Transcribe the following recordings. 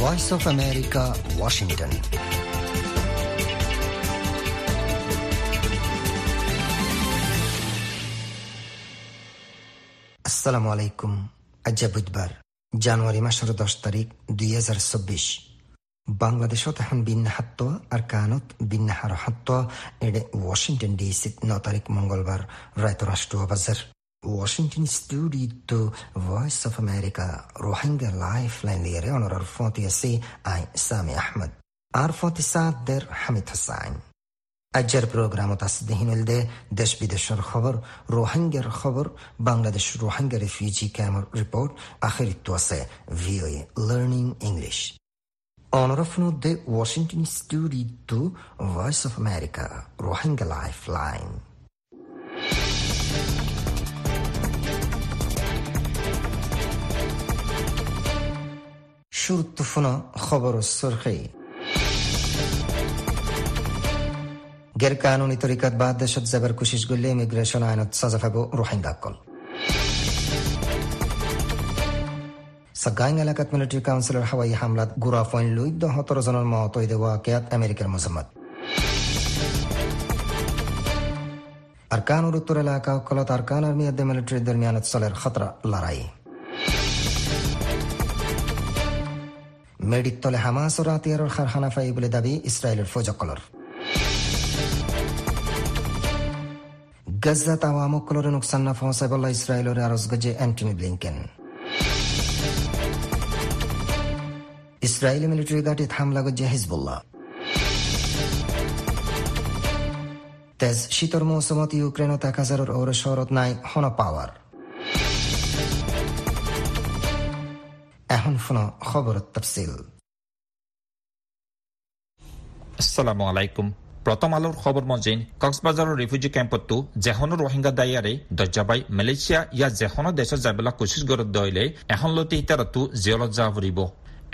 Voice of America Washington আসসালামু আলাইকুম আজ্জা বুধবার, জানুয়ারি মাসের দশ তারিখ, দুই হাজার চব্বিশ। বাংলাদেশত এখন বিন্যাহাত্ত আর কানত বিন্যাহার হাত্ত এডে ওয়াশিংটন ডিসিত ন তারিখ মঙ্গলবার রায়ত রাষ্ট্র বাজার of America Rohingya life line লিয়ারে অনরার ফতি আছে আই সামি আহমদ আর ফতি সাদের হামিদ হাসাইন আজ্জার প্রোগ্রাম তাসদিহিনুলদে দেশ বিদেশের খবর রোহিঙ্গার খবর বাংলাদেশ রোহিঙ্গা রেফিউজি ক্যাম্পের রিপোর্ট আখেরিত্ব আছে VOA learning English অনরফনুদ্দে Washington studio voice of America Rohingya lifeline শুরুত্তফুনা খবর সরখে। গের কানুনি তরিকাত বাদ দেশত যাবার কোশিশ করলে ইমিগ্রেশন আইনত সাজা পাব রোহিঙ্গা কল। সাগাইং এলাকাত মিলিটারি কাউন্সিলের হাওয়াই হামলাত গুড়া ফইন লুই দহতর জনের মত দেওয়া কেয়াত আমেরিকার মজম্মত। আরকানুর উত্তর এলাকা কলত আরকান আর্মি মিলিটারি দরমিয়ানত চলের খতরা লড়াই মেডিত তলে হামাস ও রাতিয়ারর কারখানা ফাই বলে দাবি ইসরায়েলের ফৌজকলর গজ্জাত আওয়ামকলরে নুকসান না পৌঁছাইবল্লা ইসরায়েলের আরজ গজে অ্যান্টনি ব্লিংকেন। ইসরায়েলি মিলিটারি ঘাটিত হামলা গজে হিজবুল্লাহ। তেজ শীতর মৌসুমত ইউক্রেনত এক হাজারের ওর শহরত নাই হন পাওয়ার। এখন ফোন খবর তফসিল। আসসালামু আলাইকুম। প্ৰথম আলোৰ খবৰ মজিন কক্সবাজাৰৰ ৰিফিউজি কেম্পতো যেখনো ৰোহিংগা দায়াৰে দৰ্জাবাই মালয়েছিয়া ইয়াৰ যেখনো দেশত যাবলৈ কোচিছ গৰত দইলে, এখন লতি ইতাৰতো জিয়লত যা ফুৰিব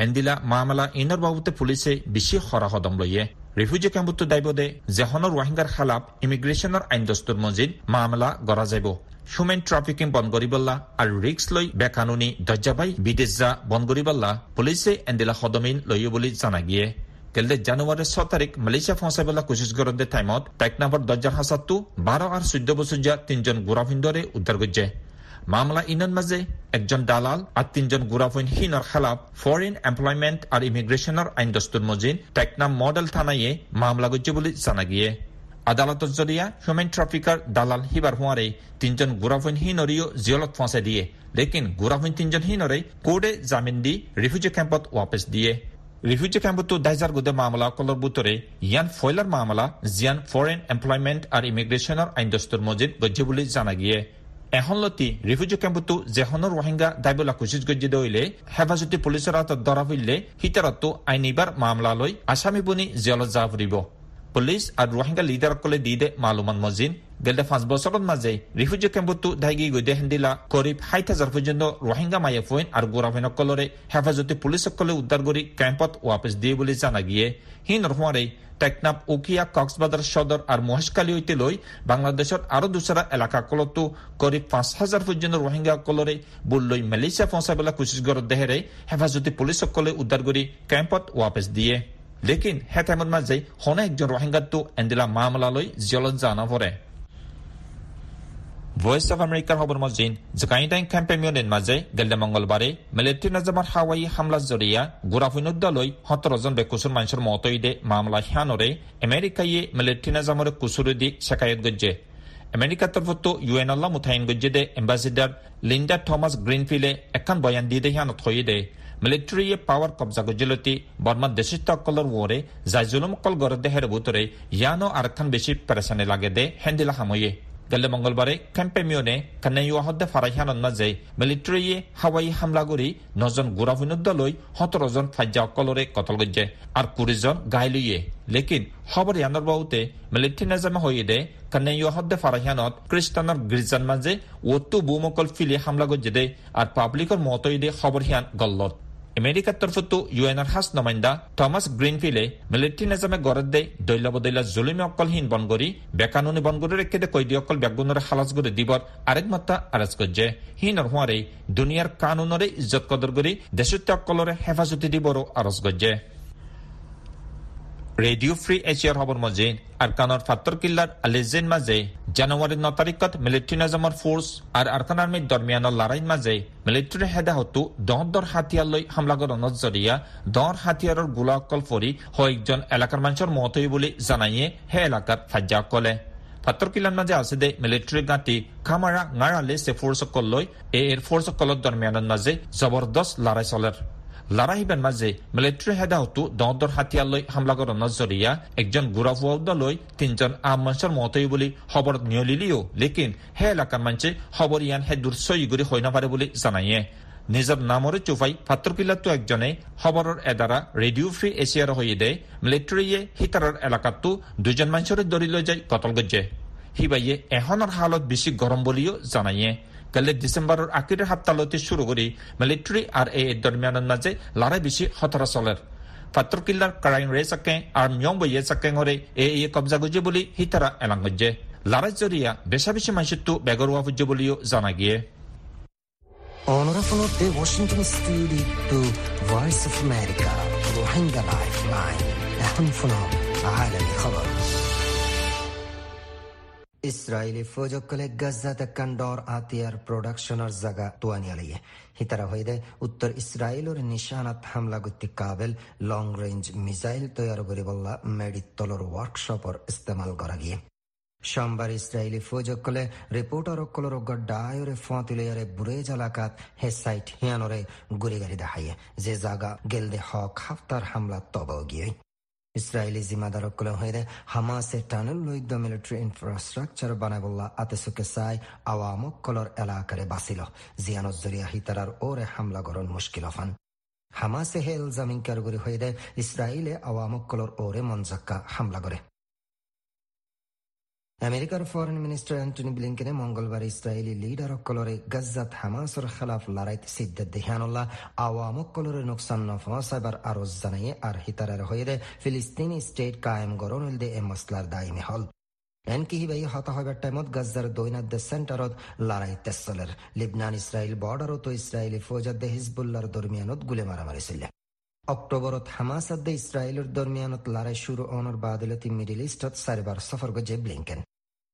এণ্ডিলা মামলা ইনৰ বাবুতে পুলিচে বেছি সৰা সদম লয়ে ৰিফিউজি কেম্পতো দায়বদে যেখনো ৰোহিংগাৰ খেলাপ ইমিগ্ৰেশ্যনৰ আইন দস্তুৰ মজিদ মামলা গৰা যাব হিউমেন ট্ৰাফিকিং বন্ধ কৰিবল্লা আৰু ৰিক্স লৈ বেকানুনি দৰ্জাবাই বিদেশ যা বন্ধ কৰিবল্লা পুলিচে এণ্ডিলা সদমিন লয়ে বুলি জানা গিয়ে। কেলদে জানুৱাৰীৰ ছ তাৰিখ মালয়েছিয়া ফচাইবলৈ কোচিছ কৰতে টাইমত টাইক নাম্বাৰ দৰ্জাৰ হাচাতটো বাৰ আৰু চৈধ্য বছৰীয়া তিনজন গুড়াফিন্দৰে উদ্ধাৰ কৰিছে। মামলা ইনৰ মাজে একজন দালাল আৰু তিনজন গুড়াফিন হীনৰ খেলাফ ফৰেইন এমপ্লয়মেণ্ট আৰু ইমিগ্ৰেশ্যনৰ আইন দস্তুৰ মজিন টেকনাম মডেল থানায়ে মামলা কৰিছে বুলি জানা গিয়ে। আদালতৰ জৰিয়া হিউমেন ট্ৰাফিকাৰ দালাল হিবাৰ হোৱাৰে তিনজন গুড়াফিন হীনৰীও জিয়লত ফচাই দিয়ে। লেকিন গুড়াফিন তিনজন হীনৰে কোৰ্টে জামিন দি ৰিফিউজি কেম্পত ৱাপছ দিয়ে। রিফিউজি ক্যাম্পতো দাইজাৰ গোদে মামলা, কলৰ বুটৰে ইয়ান ফয়লাৰ মামলা, জিয়ান ফৰেইন এমপ্লয়মেণ্ট আৰু ইমিগ্ৰেশ্যনৰ আইন দস্তুৰ মজিদ গজ্জে বুলি জানা গিয়ে। এখন লতি রিফিউজি ক্যাম্পতো যেখনৰ ৰোহিংগা দাইবলা কুচিত গজ্জে দইলে হেফাজতি পুলিচৰ হাতত ধৰা পৰিলে সিতাৰতো আইনিবাৰ মামলা লৈ আসামী বুনি জেলত যা ফুৰিব। পুলিচ আৰু ৰোহিংগা লিডাৰসকলে দি দে মালুমান মজিন গেলে পাঁচ বছৰৰ মাজে ৰিফিউজি কেম্পতো ধাইগি গৈদে হেন্দিলা করিব ষাঠ হাজাৰ পৰ্যন্ত ৰোহিংগা মায়াফইন আৰু গোৰাফিনসকলৰে হেফাজতে পুলিচসকলে উদ্ধাৰ কৰি কেম্পত ৱাপছ দিয়ে বুলি জানা গিয়ে সি নৰহুৱাৰে টেকনাপ উকিয়া কক্সবাজার সদর আর মহেশকালী হইতে লৈ বাংলাদেশের আরও দুসরা এলাকাকলতো করিব পাঁচ হাজার পর্যন্ত রোহিঙ্গাসকলরে বুল লৈ পৌঁছাবলৈ কোচিছ গড়ত দেহেৰে হেফাজতে পুলিচসকলে উদ্ধাৰ কৰি কেম্পত ৱাপছ দিয়ে লেকিন হে টাইমত মাজে হনে একজন ৰোহিংগাটো এণ্ডিলা মামলালৈ জিয়লত জানা পৰে ভয়েস অফ আমেৰিকাৰ খবৰ মজিন জকাইটাইন কেম্পেমিয়নের মাজে গেলে মঙ্গলবাৰে মিলিটাৰী নাজামাৰ হাৱাই হামলাৰ জৰিয়া গুৰাফিনুদ্দালৈ সতৰজন বেকুচুৰ মানুষের মতইদে মামলা হিয়ানরে আমেরিকাইয়ে মিলিটাৰী নাজামরে কুচুরি দি শেকায়ত গজ্জে। আমেরিকার তরফতো ইউ এন আল্লাহ মুথাইন গজ্জে দে এম্বাসিডার লিন্ডা থমাস গ্রিনফিলে এখন বয়ান দি দে হিয়ানত হয়ে দে। কব্জা গজ্জলতি বৰ্মাৰ দেশিত্বসকলৰ ওৰে যাই জুলুমকল গড় দেহেৰ বুটৰে ইয়ানো আৰক্ষণ বেছি পেৰেচানি লাগে দে হেন্দিলা সাময়ে গেলে মঙ্গলবারে ক্যাম্পেমিয়নে কান্নাইয়াহদ্দে ফারাইহানন মাঝে মিলিটারিয়ে হাওয়াই হামলা করি নজন গুড়াফিনুদ্দ লৈ সতেরোজন ফাজ্জা অকলরে কতল গজ্জে আর কুড়িজন গাই লইয়ে লেকিন খবর ইয়ানোর বাউতে মিলিটারি নাজামে হয়ে দে কান্নাইয়াহদ্দে ফারাইহানত খ্রিস্টানের গির্জার মাঝে ওত্তু বুমকল ফিলে হামলা গজ্জে দে আর পাবলিকর মতই দে খবর হিয়ান গল্লত আমেরিকার এন ইউএনআর হাস নমাইন্দা থমাস গ্রিনফিলে মিলিটারি নিজামে গড়ত দে দৈল্য বদৈলা জুলুমি অকলহীন বনগরি বেকানুনি বনগরির একেদে কৈদি অকল ব্যাগুণরে খালাচ করে দিবর আরেক মাত্রা আরেজ গজ্জে হিনর হুয়ারে দুনিয়ার কানুনরে ইজ্জত কদর কৰি দেশত্য অকলরে হেফাজতি দিবরও আরজ গজ্জে ৰেডিঅ' ফ্ৰী এছিয়াৰ খবৰ মজে আৰকানৰ ফাত্তৰ কিল্লাৰ আলিজেন মাজে, জানুৱাৰীৰ ন তাৰিখত মিলিটাৰী নাজামৰ ফৰ্চ আৰু আৰকান আৰ্মীৰ দৰমিয়ানৰ লৰাইৰ মাজে মিলিটাৰী হেদাহতো দহ দৰ হাতিয়াৰ লৈ হামলাগৰণৰ জৰিয়া দহ হাতিয়াৰৰ গোলাসকল ফৰি কয়েকজন এলেকাৰ মানুহৰ মত হৈ বুলি জানায়ে সেই এলেকাৰ ফাজ্যাসকলে ফাত্তৰ কিলাৰ মাজে আছে দে মিলিটাৰী গাঁতি খামাৰা নাৰালে চে ফৰ্চসকল লৈ এই এয়াৰ দৰমিয়ানৰ মাজে জবৰদস্ত লৰাই চলাৰ। লাৰাহিবেন মাজে হেদাহতো দহদৰ হাতিয়াৰলৈ হামলা কৰাৰ নজৰীয়া একজন গুৰাফুৱাউদালৈ তিনজন আম মানুহৰ মতই বুলি খবৰত নিয়লিলিও লেকিন সেই এলেকাৰ মানুহে খবৰ ইয়ান হে দুৰ্চয়ী কৰি হৈ নাপাৰে বুলি জনায়ে নিজৰ নামৰে চুফাই ফাত্ৰকিল্লাতো একজনে খবৰৰ এদাৰা ৰেডিঅ' ফ্ৰী এছিয়াৰ হৈ দে মিলিটাৰীয়ে সীতাৰৰ এলেকাতো দুজন মানুহৰে দৰি লৈ যায় কটল গজ্জে সিবাইয়ে এখনৰ হালত বেছি গৰম বুলিও জনায়ে কাইলৈ ডিচেম্বৰৰ আখিৰ সপ্তাহলৈকে শুরু কৰি মিলিটারি আৰু এ দৰমিয়ানৰ মাজে লাৰাই বেছি হতৰা চলের পাত্র কিল্লার কাৰাইং রে চাকে আৰু মিয়ং বৈয়ে চাকেঙৰে এ এ কব্জা গুজে বুলি হিতারা এলাং গজ্জে। লাৰাই জরিয়া বেচা বেছি মাইচিতটো বেগৰুৱা খুজে বুলিও জনা গিয়ে। অনৰাফলত দে ৱাশ্বিংটন অফ লাইফ লাইন এখন ইসরায়েলি ফৌজকলে গাজাত কান্ডর আতিয়ার প্রোডাকশনের জায়গা তুয়ানিয়ালিয়ে হিতারা হইদে উত্তর ইসরায়েলের নিশানাত হামলা গতি কাবেল লং রেঞ্জ মিসাইল তৈয়ার করি বললা মেডিতলর ওয়ার্কশপর ইস্তেমাল করা গিয়ে। সোমবার ইসরায়েলি ফৌজকলে রিপোর্টার অকলর গড্ডায়রে ফতিলিয়ারে বুরেজ এলাকাত হে সাইট হিয়ানরে গুড়িগাড়ি দেখাইয়ে। যে জায়গা গেলদে হক হাফতার হামলা তব গিয়ে। ইসরায়েলি জিম্মাদারকলে হইরে হামাসে টানেল লইদ্য মিলিটারি ইনফ্রাস্ট্রাকচার আতে আতেসুকে সাই আওয়ামক কলর এলাকারে বাসিল। জিয়ানত জরিয়া হিতারার ওরে হামলা গরণ মুশকিল ফান হামাসে হেল জামিন কারগরি হইরে ইসরায়েলে আওয়ামক কলর ওরে মনজাক্কা হামলা করে। আমেরিকার ফরেন মিনিস্টার অ্যান্টনি ব্লিংকেনে মঙ্গলবার ইসরায়েলি লিডার অকলরে গজ্জাত হামাসর খেলাফ লড়াইত সিদ্ধাত দেহানুল্লাহ আওয়াম অকলরে নোকসান নফসাইবার আরজ জানাইয়ে আর হিতারের হইরে ফিলিস্তিনি স্টেট কায়েম গরণ দে এ মসলার দায়মে হল এনকি হিবাই হতা হইবার টাইমত গাজ্জার দৈনাদ সেন্টারত লড়াই তেসলের লিবনান ইসরায়েল বর্ডারত ইসরায়েলি ফৌজাদ দে হিজবুল্লার দরমিয়ানত গুলে মারামারি ছিল অক্টোবরত হামাস আদে ইসরায়েলের দরমিয়ানত লড়াই শুরু অনর বাদলতি মিডিল ইস্টত সারিবার সফর গজে ব্লিংকেন।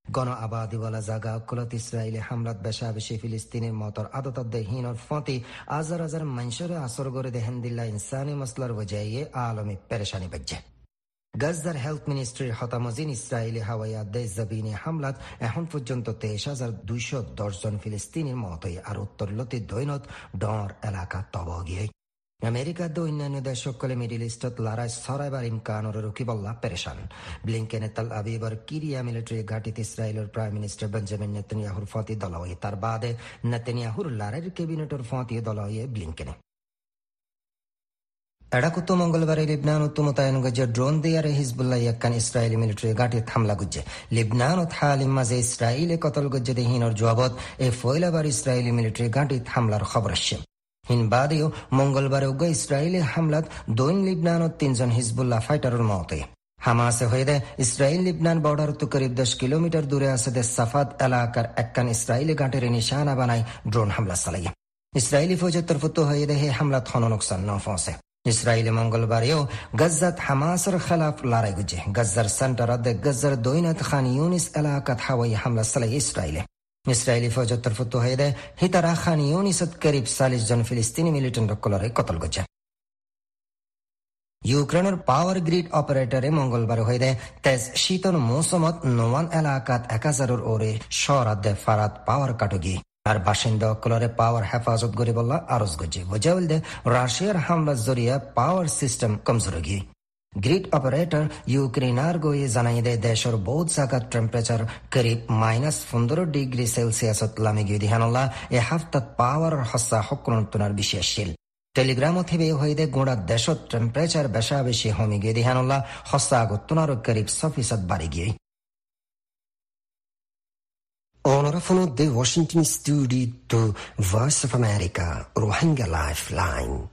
গণ আবাদিওয়ালা জাগা অকলত ইসরায়েলে হামলাত বেশা বেশি ফিলিস্তিনের মতর আদত দেহীনর ফতি আজার আজার মানুষরে আসর গরে দেহেন দিল্লা ইনসানি মসলার বজাইয়ে আলমী পেরেশানি বাজ্যে। গাজদার হেলথ মিনিস্ট্রির হতামজিন ইসরায়েলি হাওয়াই আদেশ জবিনে হামলাত এখন পর্যন্ত তেইশ হাজার দুইশো দশ জন ফিলিস্তিনের মতই আর উত্তর লতি দৈনত ডর এলাকা তব গিয়ে আমেরিকাত অন্যান্য দেশ সকলে মিডিল ইস্টত লড়াই সরাইবার ইমকানর রুকিবল্লা পেরেশান ব্লিংকেনে তাল আবিবার কিরিয়া মিলিটারি ঘাটিত ইসরায়েলের প্রাইম মিনিস্টার বেঞ্জামিন নেতনিয়াহুর ফতি দলয়ে তার বাদে নেতনিয়াহুর লড়াইয়ের ক্যাবিনেটর ফতি দলয়ে ব্লিংকেনে ಎಡಕುತ್ತು ಮಂಗಳವಾರ ಲಿಬ್ನಾನ್ ಉತ್ತು ಮುತಾಯನ ಗಜ್ಜೆ ಡ್ರೋನ್ ದಿಯಾರೆ ಹಿಜ್ಬುಲ್ಲಾ ಯಕ್ಕನ್ ಇಸ್ರಾಯೇಲಿ ಮಿಲಿಟರಿ ಗಾಟಿ হামলা গুজ্জে লিবনান ও হালিম মাঝে ইসরায়েলে কতল গজ্জে দেহিনর জবাবত এ ফয়লাবার ইসরায়েলি মিলিটারি গাটি হামলার খবর আসছে হিন বাদেও মঙ্গলবারে উগ্র ইসরায়েলি হামলাত দৈন লিবনান ও তিনজন হিজবুল্লাহ ফাইটারের মতে হামাসে হয়ে দেয় ইসরায়েল লিবনান বর্ডার তো করিব দশ কিলোমিটার দূরে আছে দে সাফাত এলাকার একখান ইসরায়েলি গাঁটের নিশানা বানায় ড্রোন হামলা চালাইয়া ইসরায়েলি ফৌজের তরফত হয়ে দেয় হামলাত হন নোকসান ন ফসে। ইসরায়েলি মঙ্গলবারেও গজ্জাত হামাসের খেলাফ লড়াই গুজে। গজ্জার সেন্টার গজ্জার দৈনাত খান ইউনিস এলাকাত হাওয়াই হামলা চালাই ইসরায়েলে। ইসরায়েলি তরফত হয়ে হিতারা খান ইউনিসত করিব চাল্লিশ জন ফিলিস্তিনি মিলিটেন্ট কলরে কতল গজে ইউক্রেনের পাওয়ার গ্রিড অপারেটরে মঙ্গলবার হয়ে তেজ শীতল মৌসুমত নোয়ান এলাকাত এক হাজারের ওরে সরাদ ফারাত পাওয়ার কাটগি আর বাসিন্দা অকলরে পাওয়ার হেফাজত করে বললা আরজ গজে বোঝাউল দে রাশিয়ার হামলা জরিয়া পাওয়ার সিস্টেম কমজোর গ্রিড অপারেটর ইউক্রেনার গয়ে জানাই দেয় দেশের বহুত জায়গাত টেম্পারেচার করিব মাইনাস পনেরো ডিগ্রি সেলসিয়াসত লামি গিয়ে দিহানল্লা এ হাফতাত পাওয়ার হসা হকরন্তনার বিশেষ শিল টেলিগ্রামত হিবে হইদে গোড়া দেশত টেম্পারেচার বেশা বেশি হমি গিয়ে দিহানল্লা হসা আগতনার করিব ছ ফিসদ বাড়ি গিয়ে Onorafono de Washington studio to Voice of America, Rohingya Lifeline.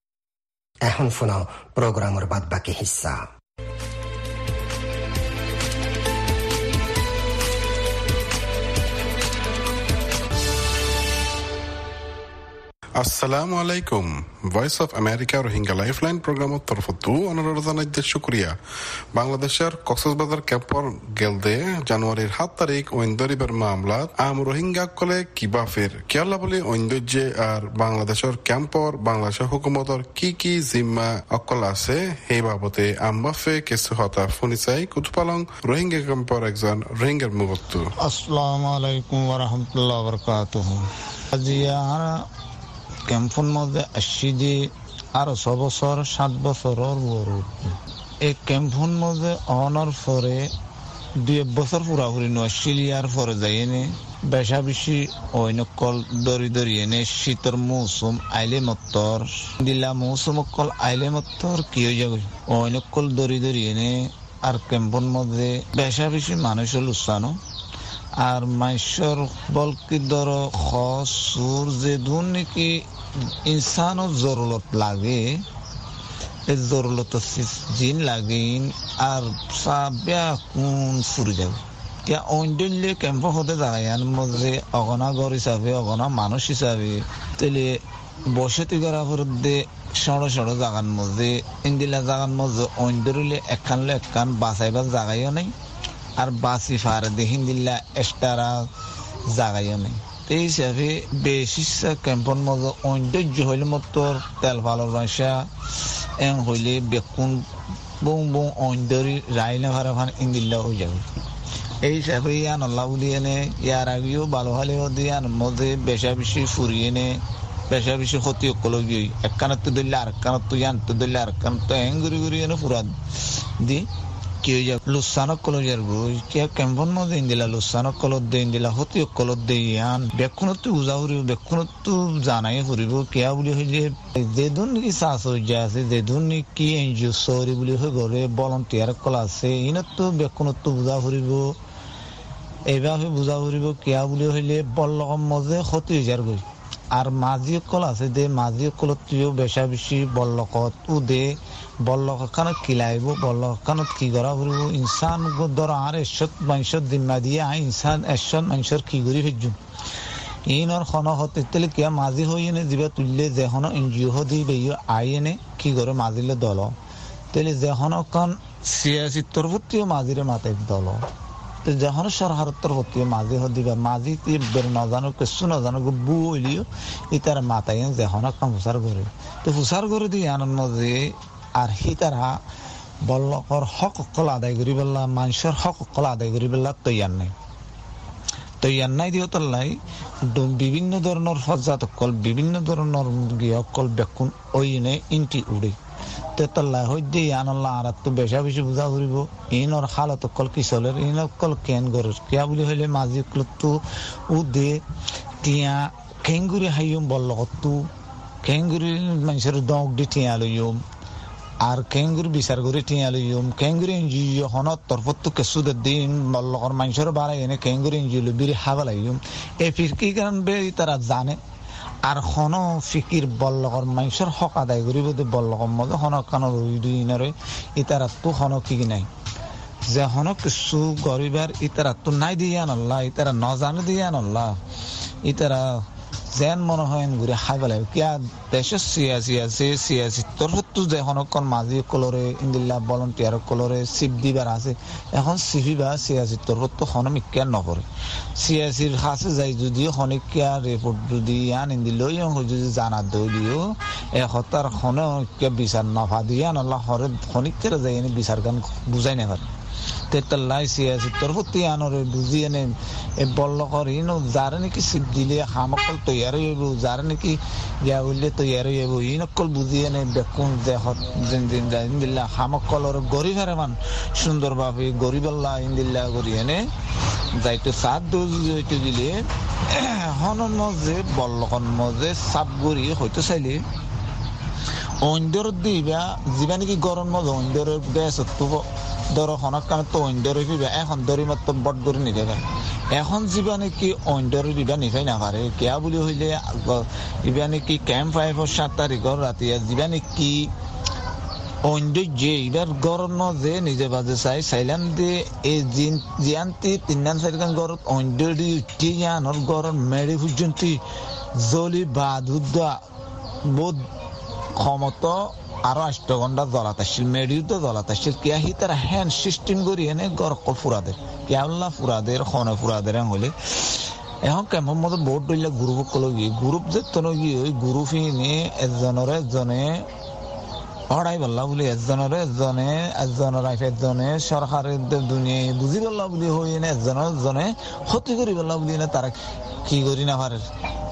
এখন শোনাও প্রোগ্রামের বাদ বাকি হিস্সা assalamu alaikum. Voice of America Rohingya lifeline প্রোগ্রামত তরফতো অনুরোধ জানাইতে শুক্রিয়া। বাংলাদেশের কক্সবাজার ক্যাম্পর গেলদে জানুয়ারির সাত তারিখ ঐন্দরিবার মামলাত আম রোহিঙ্গা কলে কিবা ফের? কেয়ালা বলে ঐন্দর্যে আর বাংলাদেশের ক্যাম্পর, বাংলাদেশের হুকুমতর কি কি জিম্মা অকল আছে? সেই বাবতে আমবাফে কিছু হতা ফুনিচাই কুতুপালং রোহিঙ্গা ক্যাম্পর একজন রোহিঙ্গার মুবক্তু আসসালামু আলাইকুম ওয়া রাহমাতুল্লাহি ওয়া বারাকাতুহু। আজিয়া কেম্পৰ মধ্যে আসছি যে আরও ছ বছর, সাত বছরের বড় এই কেম্পর মধ্যে অনার পরে দুই এক বছর পুরাপুরি অস্ট্রেলিয়ার পরে যাই এনে বেশা বেশি ঐনকল দরি দরি এনে শীতর মৌসুম আইলে মত্তর। দিলা মৌসুম অকল আইলে মত্তর, কি হয়ে যাবে? ঐনকল দরি দরি এনে আর কেম্পর মধ্যে বেশা বেশি মানুষের উৎসানো আর মাইশ্বর বলকি ধর সুর যে ধুন নাকি ইনসানও জরুরত লাগে এই জরুরত জিন লাগে আর সাবিয়া কোন ফুরি যাবে? কে অঞ্জল্য কেম্প হতে দাঁড়ায় মধ্যে অগনা ঘর হিসাবে, অগনা মানুষ হিসাবে, তেলে বসতি করা দে সড় সড় জাগার মধ্যে ইন্দিলা জাগার মধ্যে অঞ্জরিলে একখানলে একখান বাঁচাইবার জাগাইও নাই। আর বাসি ফার দেখিন দিল্লা এক্সট্রা জাগাইও নেই। এই হিসাবে বেশি ক্যাম্পর মধ্যে ঐন্দর্য হইলে মতর তেল ভালো রসা এং হইলে বেকুন বং বং ঐন্দরি রাইলে ভারে ভান ইন্দিল্লা হয়ে যাবে। এই হিসাবে ইয়ান আল্লাহ বলি এনে ইয়ার আগেও ভালো হলেও দিয়ে মধ্যে বেশা বেশি ফুরিয়ে নে, বেশা বেশি ক্ষতি অকলগি এক কানত ধরলে আর কানত ইয়ান তো ধরলে আর কানত এং ঘুরি ঘুরি এনে ফুরা দি। কিয়া লুসানো কলর যার গুই কিয়া কেমন ন দেন দিলা লুসানো কলর দেন দেই আন বেকুন তু উজাউরি বেকুন জানাই হরিব, কিয়া বলি হই যে দে দুন কি আছে দে দুন কি এনজিও সরি বলি হই গরে ভলান্টিয়ার কল আছে ইন তু বেকুন তু বুঝা হরিব এবা হই বুঝা হরিব কিয়া বলি হইলে বল্লম মজে সতী হতি যার গুই আর মাঝি কল আছে দে মাঝি কলত তুইও বেশা বেশি বল্লকত উ দে বল্লকানত কিলাইব বল্লকানত কি করা ফুরিব ইনসান ধর আর এসত মানুষের দিম্মা দিয়ে, আই ইনসান এসত মানুষের কি করি ফেজুন ইনর খন তেলে কিয়া মাঝি হই এনে দিবা তুললে যেহন N G O' the বেইও I এনে কি করে মাজিলে দল। তেলে যেহন কন সিয়াসি তরফতিও মাঝিরে মাতে দল। যখন সরহারত্তর হতে মাঝে হদিবা মাঝি বের নজানো কিছু নজানো বু হইলিও ইতার মাতাই যখন কাম হুসার তো হুসার করে দিয়ে আনন্দ যে, আর সি তারা বল্লকর হক অকল আদায় করি পেলা মানুষের হক অকল আদায় করি পেলা তৈয়ার নাই। তৈয়ার নাই দিও তল্লাই বিভিন্ন ধরনের সজ্জাত অকল, বিভিন্ন ধরনের গিয়ে অকল বেকুন ওইনে ইনটি উড়ে। তেতল্লা হইতে আনল্লা আর তো বেশা বেশি বুঝা ফুরিব ইনর হালত অকল কিসলের কেন কিয়া বুলি হইলে মাঝি উ দে টিয়া খেঙ্গুরি হাইয়ম বল লগতো খেঙ্গুরি মানুষের দগ দি টিয়া লইম আর কেঙ্গুর বিচার করে টিয়া লইম কেঙ্গুরি ইঞ্জি হনত তরফত কেসু দিন বল্লকর মানুষের বাড়াই এনে কেঙ্গুরি ইঞ্জি বিরি হাবা লাইম এই ফিরকি কারণ বে তারা জানে। আর হন ফিকির বল্লগর মানুষের হক আদায় করিব বল্লগম মধ্যে হন কান দুইনরে ইতারা তো হন কি নাই। যে হন কিছু গরিবার ইতারা তো নাই দিয়ে আনল্লাহ ইতারা নজানে দিয়ে আনল্লাহ ইতারা যেন মনে হয় ঘুরে খাই পেলাই কিয়া দেশের সিয়াসি আছে সিয়াসি তরফতো যে হনকন মাঝি কলরে ইন্দিল্লা ভলন্টিয়ার কলরে চিপ দিবার আছে। এখন চিপি বা সিয়াসি তরফতো হনমিকিয়া নপরে সিয়াসির কাছে যাই যদি হনিকিয়া রিপোর্ট যদি আন ইন্দিলই যদি জানা দলিও, এ হতার হনে বিচার নফা দিয়ে আনল্লা হরে হনিকের যাই বিচার গান বুঝাই না তেতাল্লাই সিয়াসি তোর প্রতি আনরে বুঝি এনে বল্ল করি নো যারে নাকি সিপ দিলে হামকল তৈয়ার হইব যারে নাকি ইয়া হইলে তৈয়ার হইব ই নকল বুঝি এনে বেকুন দেহত দিন দিন দিন দিল্লা হামকলর গরিব হারে মান সুন্দরভাবে গরিবাল্লা ইন্দিল্লা করি এনে যাইতো সাত দোজ হইতে দিলে হনন মজে বল্লকন মজে সাপ গড়ি হইতে চাইলে অইন্দর দিবা যিবা নেকি গরম মজা অইন্দরের বেশ ধর হনক কামে তো অইন্দরে ফিবা এখন দরি মাত্র বট করে নিতে পারে এখন যিবা নাকি অইন্দরে দিবা নিফাই না পারে কেয়া বুলি হইলে ইবা নাকি ক্যাম্প ফাইভর সাত তারিখর যিবা নাকি অন্য যে এবার গরম যে নিজে বাজে চাই, চাইলাম দে এই জিয়ান্তি তিনান চারিখান গরত অন্য উঠি ইয়ানোর গরম মেরে পর্যন্ত জলি বাদুদা বোধ ক্ষমত আরও আষ্ট ঘণ্টা জ্বলাত আসছিল মেডিও তো জ্বলাত আসছিল। কিয়া হি তারা হ্যান্ড সিস্টেম করি এনে গরকল ফুরাদের কেয়াল্লা ফুরাদের খনে ফুরাদের হলে এখন কেমন মতো বহুত দইলে গ্রুপ কল গিয়ে গ্রুপ যে তন গিয়ে ওই গ্রুপ ইনে এজনের এজনে হড়াই বললা বুলি এজনের এজনে এজনের আইফ এজনে সরকারের দুনিয়ায় বুঝি বললা বুলি হই এনে এজনের এজনে ক্ষতি করি বললা বুলি না তারা কি করি না পারে?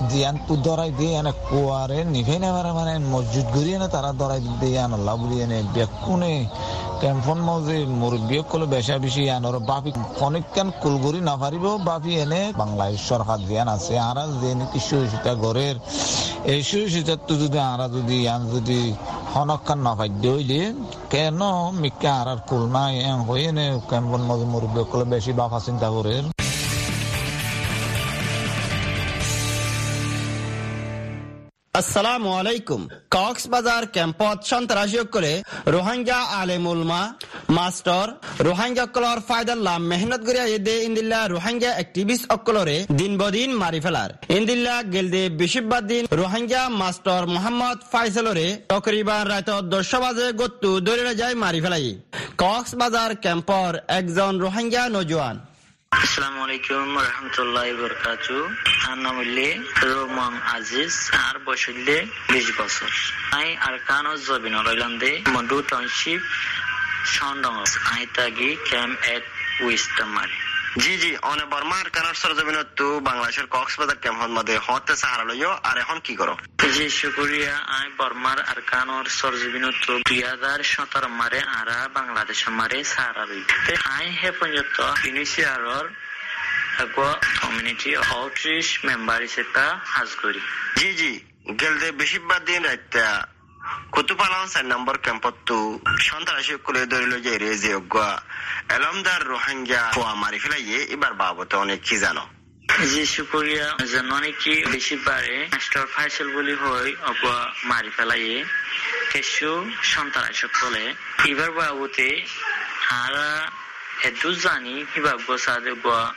জিয়ান তু দরাই দিয়ে এনে কুয়ারে নিভে না পারে মানে মসজিদ ঘুরিয়ে না তারা দরাই দিয়ে আনল্লা বুলি এনে বেকুনে কেম্পন মজে মুরব্বী কলে বেশা বেশি আনর বাপি অনেকখান কুলগুড়ি না পারিব, বাপি এনে বাংলাদেশ সরকার দিয়ান আছে আরা যে নাকি সুসিতা ঘরের। এই সুসিতার তো যদি আরা যদি আন যদি হনকান না পাইদ্য হইলে, কেন মিকা আর কুল নাই হয়ে নে কেম্পন মজে মুরব্বী কলে বেশি বাপা চিন্তা করে আসসালামু আলাইকুম। কক্সবাজার ক্যাম্পত সন্ত্রাসী করে রোহিঙ্গা আলেমুলমা মাস্টার, রোহিঙ্গা অকলর ফায়দাল্লাহ মেহনত এদে ইন্দিল্লা রোহিঙ্গা অ্যাক্টিভিস্ট অকলরে দিন বদিন মারি ফেলার। ইন্দিল্লা গেলদে বেশিরভাগ দিন রোহিঙ্গা মাস্টার মোহাম্মদ ফাইসলরে তকরিবান রাত দশ বাজে গত্তু দৌড়ে যায় মারি ফেলাই। কক্সবাজার ক্যাম্পর একজন রোহিঙ্গা নজওয়ান। আসসালামু আলাইকুম রহমতুল্লাহ বরকাতু। আর নাম হইলে রোমান আজিজ আর বয়স হইলে বিশ বছর। আই আর কানো জবিন রইলাম দে মডু টাউনশিপ সন্ডং আই তাগি ক্যাম্প এট উইস্টামারি জি জি অনে বর্মার কানার সরজমিনত তো বাংলাদেশের কক্সবাজার ক্যাম্পন মধ্যে হতে সাহারা লইও। আর এখন কি করো? জি শুক্রিয়া। আই বর্মার আর কানোর সরজমিনত তো দুই হাজার সতেরো মারে আরা বাংলাদেশ মারে সারা রই আই হে পর্যন্ত ইউনিসিয়ারর কমিউনিটি আউটরিচ মেম্বার হিসেবে হাজ করি। জি জি গেলদে বেশিরভাগ দিন রাইতা মারি ফেলাইয়ে এবার বাবতে অনেক কি জানো জি শুক্রিয়া যেন বেশি পারে মাস্টার ফাইসল বলি মারি ফেলাইয়ে এবার এদু জানি কিবা সাদে গোয়া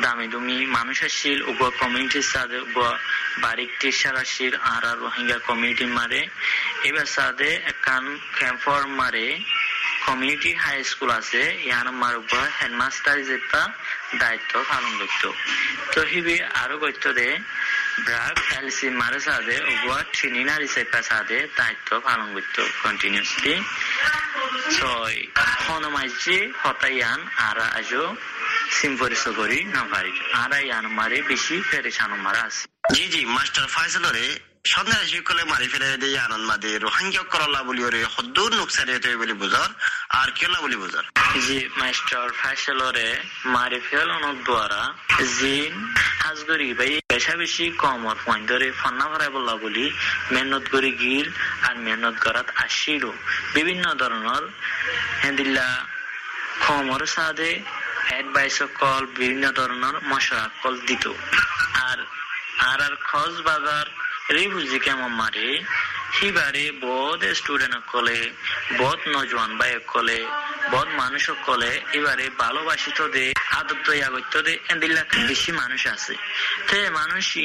দামি দুমি মানুষ আসছিল উগ কমিউনিটি সাদে উগ বারিক টিসার আসছিল আরা রোহিঙ্গা কমিউনিটি মারে এবার সাদে একান ক্যাম্পর মারে কমিউনিটি হাই স্কুল আছে, ইয়ান মার উগ হেডমাস্টার যেটা দায়িত্ব পালন করত। তো হিবি আরও করত দে, ব্রাক এলসি মারে সাদে উগ ট্রিনিনারি সেপা সাদে দায়িত্ব পালন করত কন্টিনিউসলি ছয়, হনমাইজি সিম্পরিস করি না পারি। ইয়ান মারে বেশি মারা আছে। জি জি, মাস্টার ফাইসলরে সন্ত্রাসী কলে মারি ফেলে দিয়ে আনন্দ মাদে রোহিঙ্গা করলা বলি ওরে হদ্দুর নুকসারি হতে বলি বুঝর আর কেলা বলি বুঝর জি মাস্টার ফাইসলরে মারি ফেলানোর দ্বারা জিন হাজগরি বাই বেশা বেশি কমর পয়েন্ট ধরে ফন্না ভরাই বললা বলি মেহনত করি গিল আর মেহনত করাত আসিল বিভিন্ন ধরনের হেদিল্লা কমর সাদে অ্যাডভাইস কল, বিভিন্ন ধরনের মশলা কল দিত। আর আর আর খোঁজ বাজার মানুষ কলে এবারে দে দে বেশি মানুষ আছে তে মানুষ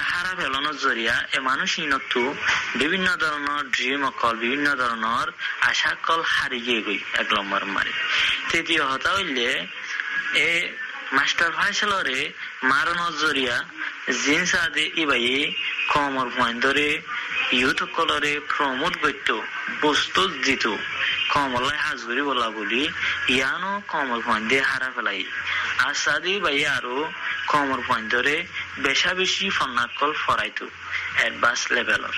হারা ফেলানোর জরিয়া এ মানুষ বিভিন্ন ধরনের ড্রিম অকল বিভিন্ন ধরনের আশা কল হারিয়ে গই এক নম্বর মারে তৃতীয় হতা হইলে এ মাস্টার ফাইসালরে মারানোর জরিয়া জিন্স আদে ইবাই কমর পয়েন্ট ধরে ইউথ কলরে প্রমোট করত বস্তু জিত। কমলাই হাজুরি বলা বলি, ইয়ানো কমল পয়েন্ট হারা ফেলাই। আসাদি বাই ভাই আরও কমর ধরে বেশা বেশি ফন্নাকল ফরাইতো। এডভান্স লেভেলর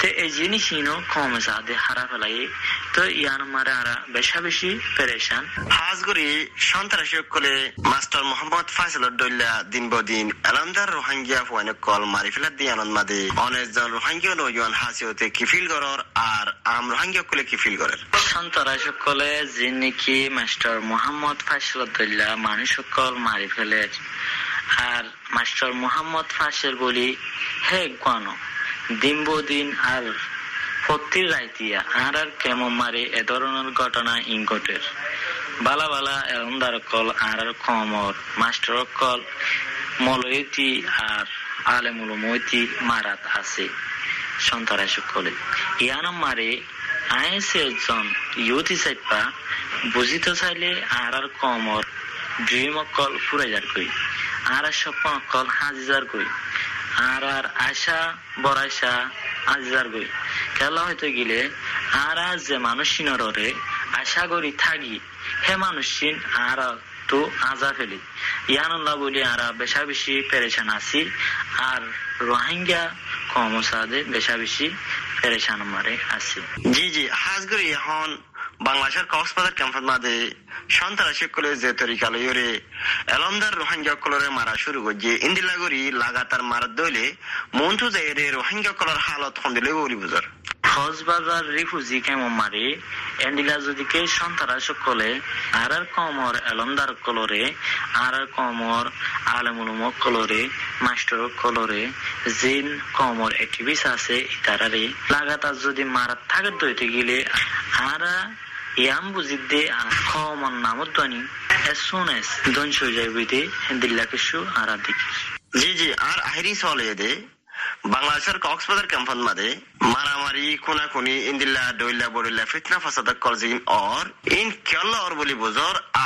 তো এই জিনিস কমে সাদে হারা ফেলাই তো ইয়ান মারে আরা বেশা বেশি পেরেশান। হাজগুড়ি সন্ত্রাসী কলে মাস্টার মোহাম্মদ ফাইসল দল্লা দিন বদিন এলামদার রোহিঙ্গিয়া ফুয়ানে কল মারি ফেলার দিয়ে আনন্দ মাদে। অনেকজন রোহিঙ্গিয়া নজন হাসিওতে কিফিল গরর আর আম রোহিঙ্গিয়া কলে কিফিল গরের সন্তরা সকলে যে আর মাস্টার মোহাম্মদ ফাঁসের বলি, হে গণ দিন আর প্রতি রাইতিয়া আর আর কেমন মারে এ ধরনের ঘটনা ইঙ্গটের বালা বালা এলন্দার কল আর আর কমর, মাস্টার কল, মলয়তি আর আলেমুল মৈতি মারাত আছে। সন্তরা সকলে ইয়ানাম মারে আইএসি একজন ইউথি সাইপা বুঝিতে চাইলে আর আর কমর ড্রিম অকল ফুরাই যার কই? স্বপ্ন অকল হাজিজার কই। আর আর গই খেলা আর যে আশা করি থাকি, হে মানুষ সিন আর তো আজা ফেলি। ইয়ানুল্লাহ বলি, আর বেশা বেশি পেরেশান আছি, আর রোহিঙ্গা কম সাদে বেশা বেশি পেরেশান মারে আছি। জি জি হাজগুড়ি এখন বাংলাদেশের কক্সবাজার ক্যাম্পাস মাঝে সন্ত্রাসী কলে যে তরিকা লইরে এলমদার রোহিঙ্গা কলরে মারা শুরু করছে। ইন্দিলাগুড়ি লাগাতার মারার দইলে মন্টু যাইরে রোহিঙ্গা কলর হালত হন্দিলে বলি বুঝার। কক্সবাজার রিফুজি কেমন মারি, এন্ডিলা যদিকে সন্তারা সকলে আর আর কমর এলমদার কলরে, আর আর কমর আলমুলুম কলরে, মাস্টার কলরে, জিন কমর অ্যাক্টিভিস আছে, ইতারারে। লাগাতার যদি মারাত থাকে দইতে গেলে আরা as soon as দিল্লা কিছু আরা দেখি জি জি আর আহিরি দে বাংলাদেশের কক্সবাজার ক্যাম্পন মাদে মারামারি ইন্দিল্লা দইল্লা বড়িল্লা ফিতনা ফাসাদা করজিন অর ইন কেল্লা অর বলি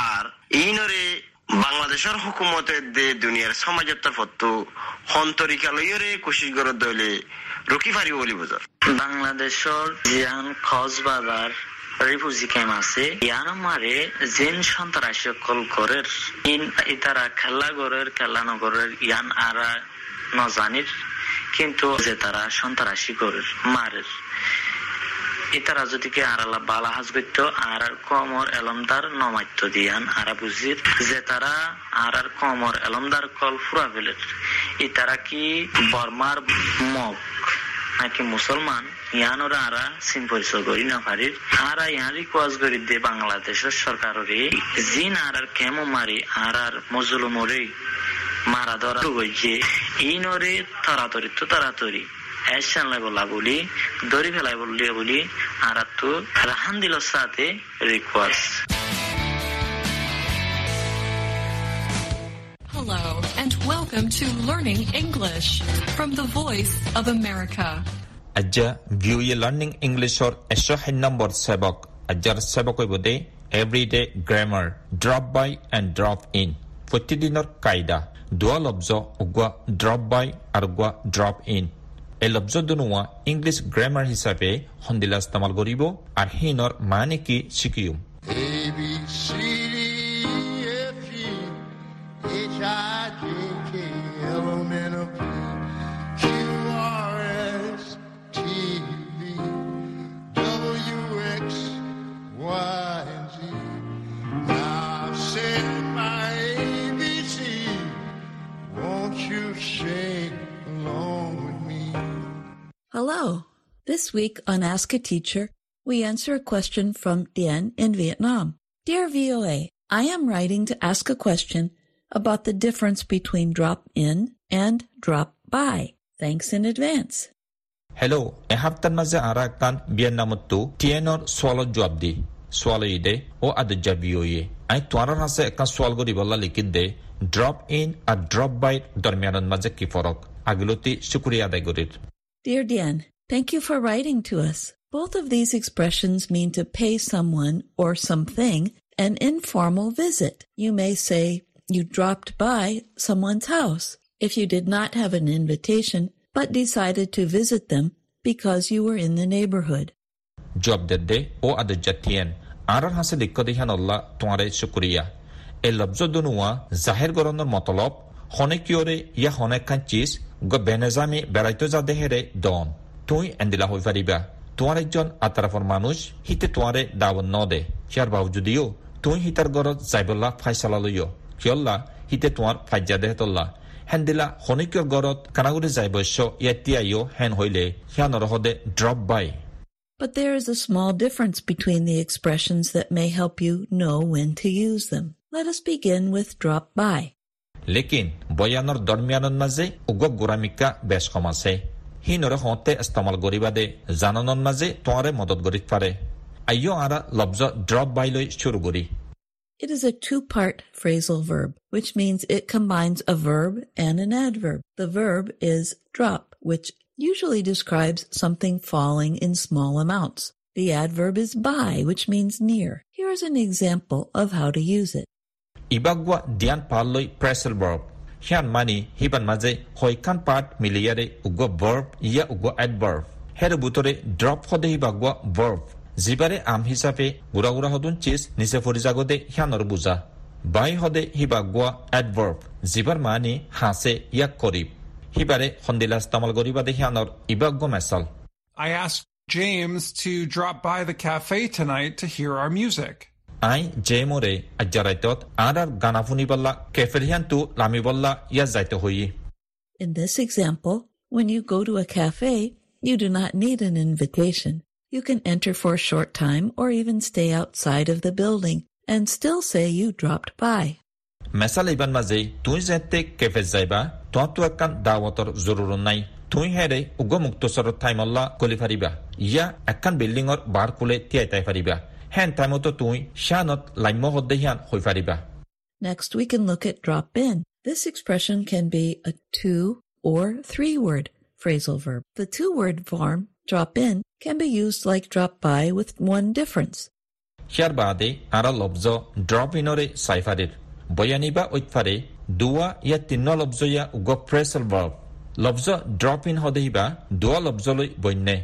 আর ইনরে বাংলাদেশের হুকুমতের দে দুনিয়ার সমাজের তরফতো হন্তরিকা লইরে কোশিশ দইলে রুকি ফারি বলি বুঝর বাংলাদেশের জিয়ান কক্সবাজার রিফুজি ক্যাম্প আছে ইয়ান মারে জিন সন্ত্রাসী কল গরের ইন ইতারা খেলা গরের, খেলা নগরের, ইয়ান আরা কিন্তু যে তারা সন্ত্রাসী গরের, মারের। ইতারা যদি কে আরালা বালা হাজ করতো, আর আর কমর এলমদার নমাত্য দিয়ান আরা বুঝির। যে তারা আর আর কমর এলমদার কল ফুরা ফেলের। ইতারা কি বর্মার মগ নাকি মুসলমান? ইয়ানোরা আরা সিন পরিচয় করি না পারি আরা ইয়ারি কোয়াজ করি দে বাংলাদেশের সরকারের। জিন আর আর কেমো মারি আর আর মজলুমরে মারা ধরা হয়েছে ইনরে তাড়াতাড়ি তো তাড়াতাড়ি। অ্যাকশন বলা বলি, দড়ি ফেলাই বললে বলি, আর তো রাহান দিল সাথে request welcome to Learning English from the Voice of America. আজ্জা ভিউ ইয়ে লার্নিং ইংলিশৰ এশ নম্বৰ সেবক আজ্জাৰ সেবকৈ বোধে everyday grammar drop by and drop in প্ৰতিদিনৰ কাইদা দুৱা লব্জ উগুৱা ড্ৰপ বাই আৰু গোৱা ড্ৰপ ইন এই লব্জ দুনোৱা ইংলিছ গ্ৰামাৰ হিচাপে সন্দিলা ইস্তেমাল কৰিব আৰু সিনৰ মানে কি শিকিম This week on Ask a Teacher, we answer a question from Dien in Vietnam. Dear VOA, I am writing to ask a question about the difference between drop in and drop by. Thanks in advance. Hello' এসপ্তাহৰ মাজে আৰু একান বিয়াৰ নামতো টিএনৰ চোৱালত জবাব দি চোৱাল দে ও আদুজা বিয়ে I তোৱাৰৰ হাছে একান চোৱাল কৰিবলা লিখি দে drop in আৰু ড্ৰপ বাইৰ দৰমিয়ানৰ মাজে কি ফৰক আগলতি শুক্ৰিয়া আদায় কৰিৰ Dear Dien, thank you for writing to us. Both of these expressions mean to pay someone or something an informal visit. You may say you dropped by someone's house if you did not have an invitation but decided to visit them because you were in the neighborhood. Job they they O আদুজা TN আরার হাসে লিখ দিহান আল্লাহ তোমারে শুক্রিয়া এই লব্জ দুনুয়া জাহের গরনের মতলব হনে কিয়রে ইয়া হনে খান cheese গ বেনেজামি বেড়াইতো যা দেহেরে দন তুই এন্দিলা হই পারিবা তোমার একজন আতারাফর মানুষ হিতে তোমারে দাবন ন দে হিয়ার বাবজুদিও তুই হিতার গরত যাইবল্লা ফাইসালা লইয় কিয়ল্লা হিতে তোমার ফাইজা দেহতল্লা হেন্দিলা হনিকিয়র গরত কানাগুৰি যাইবস্য ইয়াতিয়াইও হেন হইলে হিয়া নৰহদে drop by But there is a small difference between the expressions that may help you know when to use them. Let us begin with drop by. লেকিন বয়ানৰ দৰমিয়ানৰ মাজে উগ গোৰামিকা বেছ কম আছে It is a two part phrasal verb, which means it combines a verb and an adverb. The verb is drop, which usually describes something falling in small amounts. The adverb is by, which means near. Here is an example of how to use it. Ibagwa dian palloi verb. সিয়ান মানি হিবান মাজে হৈকান পাত মিলিয়াৰে উগ বৰ্ব ইয়া উগ এডভাৰ্ব হেৰে বুটৰে drop সদে হিবাগুৱা বৰ্ব যিবাৰে আম হিচাপে গুৰা গুৰা সদুন cheese নিচে ফৰি জাগদে সিয়ানৰ বুজা বাই সদে হিবাগুৱা এডভাৰ্ব যিবাৰ মানি হাঁচে ইয়াক কৰিব সিবাৰে সন্দিলা ইস্তামাল কৰিবাদে সিয়ানৰ ইবাগ্য মেচাল I asked James to drop by the cafe tonight to hear our music. আই জে মোৰে আজ্জাৰাইতত আৰ আৰ গানা শুনিবল্লা কেফেৰিয়ানটো লামিবল্লা ইয়া যাইতে হই In this example, when you go to a cafe, you do not need an invitation. You can enter for a short time or even stay outside of the building and still say you dropped by. মেচাল ইবান মাজে তুই যেতে কেফে যাইবা তোহাতো একান দাৱতৰ জৰুৰ নাই তুই হেৰে উগ মুক্তচৰত ঠাইমল্লা কলি ফাৰিবা ইয়া একান বিল্ডিঙৰ বাৰ কোলে তিয়াই তাই ফাৰিবা হেন টাইমতো তুই শ্যানত লাম্য সদ্দে হিয়ান হৈ ফাৰিবা Next, we can look at drop in. This expression can be a two or three word phrasal verb. The two word form, drop in, can be used like drop by with one difference. সিয়াৰ বাদে Ara লব্জ drop ইনৰে চাই ফাৰিৰ বয়ানিবা ঐতফাৰে দুৱা ইয়া তিন্ন লব্জ ইয়া উগ প্ৰেচেল verb লব্জ drop in সদেহিবা দুৱা লব্জলৈ বন্যে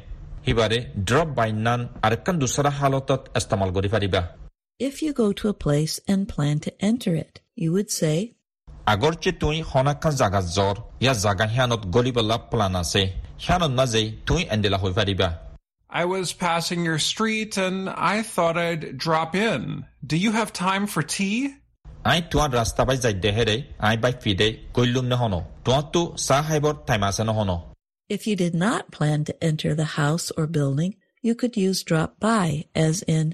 সিবাৰে drop বাইনান আৰেকান দুচৰা হালতত ইস্তেমাল কৰি ফাৰিবা If you go to a place and plan to enter it, you would say, আগৰচে তুই সনাখান জাগাত জ্বৰ ইয়া জাগা সিয়ানত গলিবলা প্লান আছে। সিয়ানত মাজে তুই এন্দেলা হৈ ফাৰিবা I was passing your street and I thought I'd drop in. Do you have time for tea? আই তোমাৰ ৰাস্তা পাই যাই দেহেৰে আই বাই ফিদে কৈলুম নহন। তোমাৰতো চাহ খাইবৰ টাইম আছে নহন। if you did not plan to enter the house or building, you could use drop by, as in,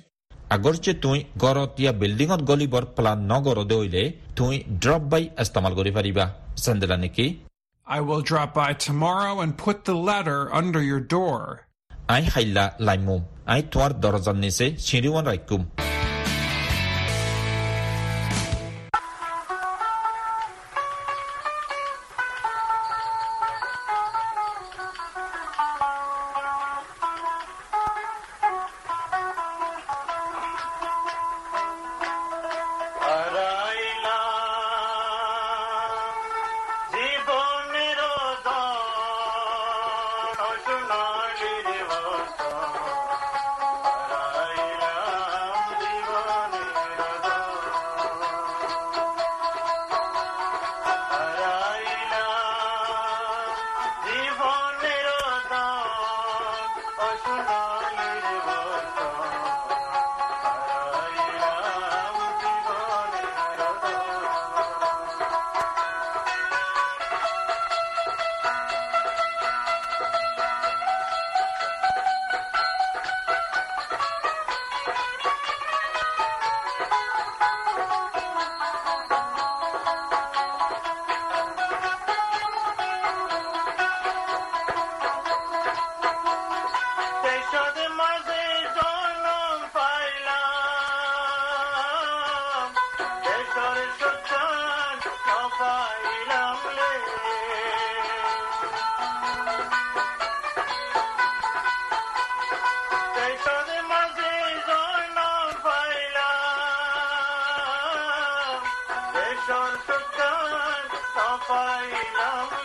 আগৰচে তুই গড়ত ইয়া বিল্ডিঙত গলিবৰ plan নগৰ দৈলে তুই drop by ইস্তেমাল কৰি পাৰিবা চেন্দেলা নেকি I will drop by tomorrow and put the letter under your door. I খাইলা লাইমুম I তোমাৰ দৰজাৰ নিচে চিৰিৱান ৰাখুম পাইলাম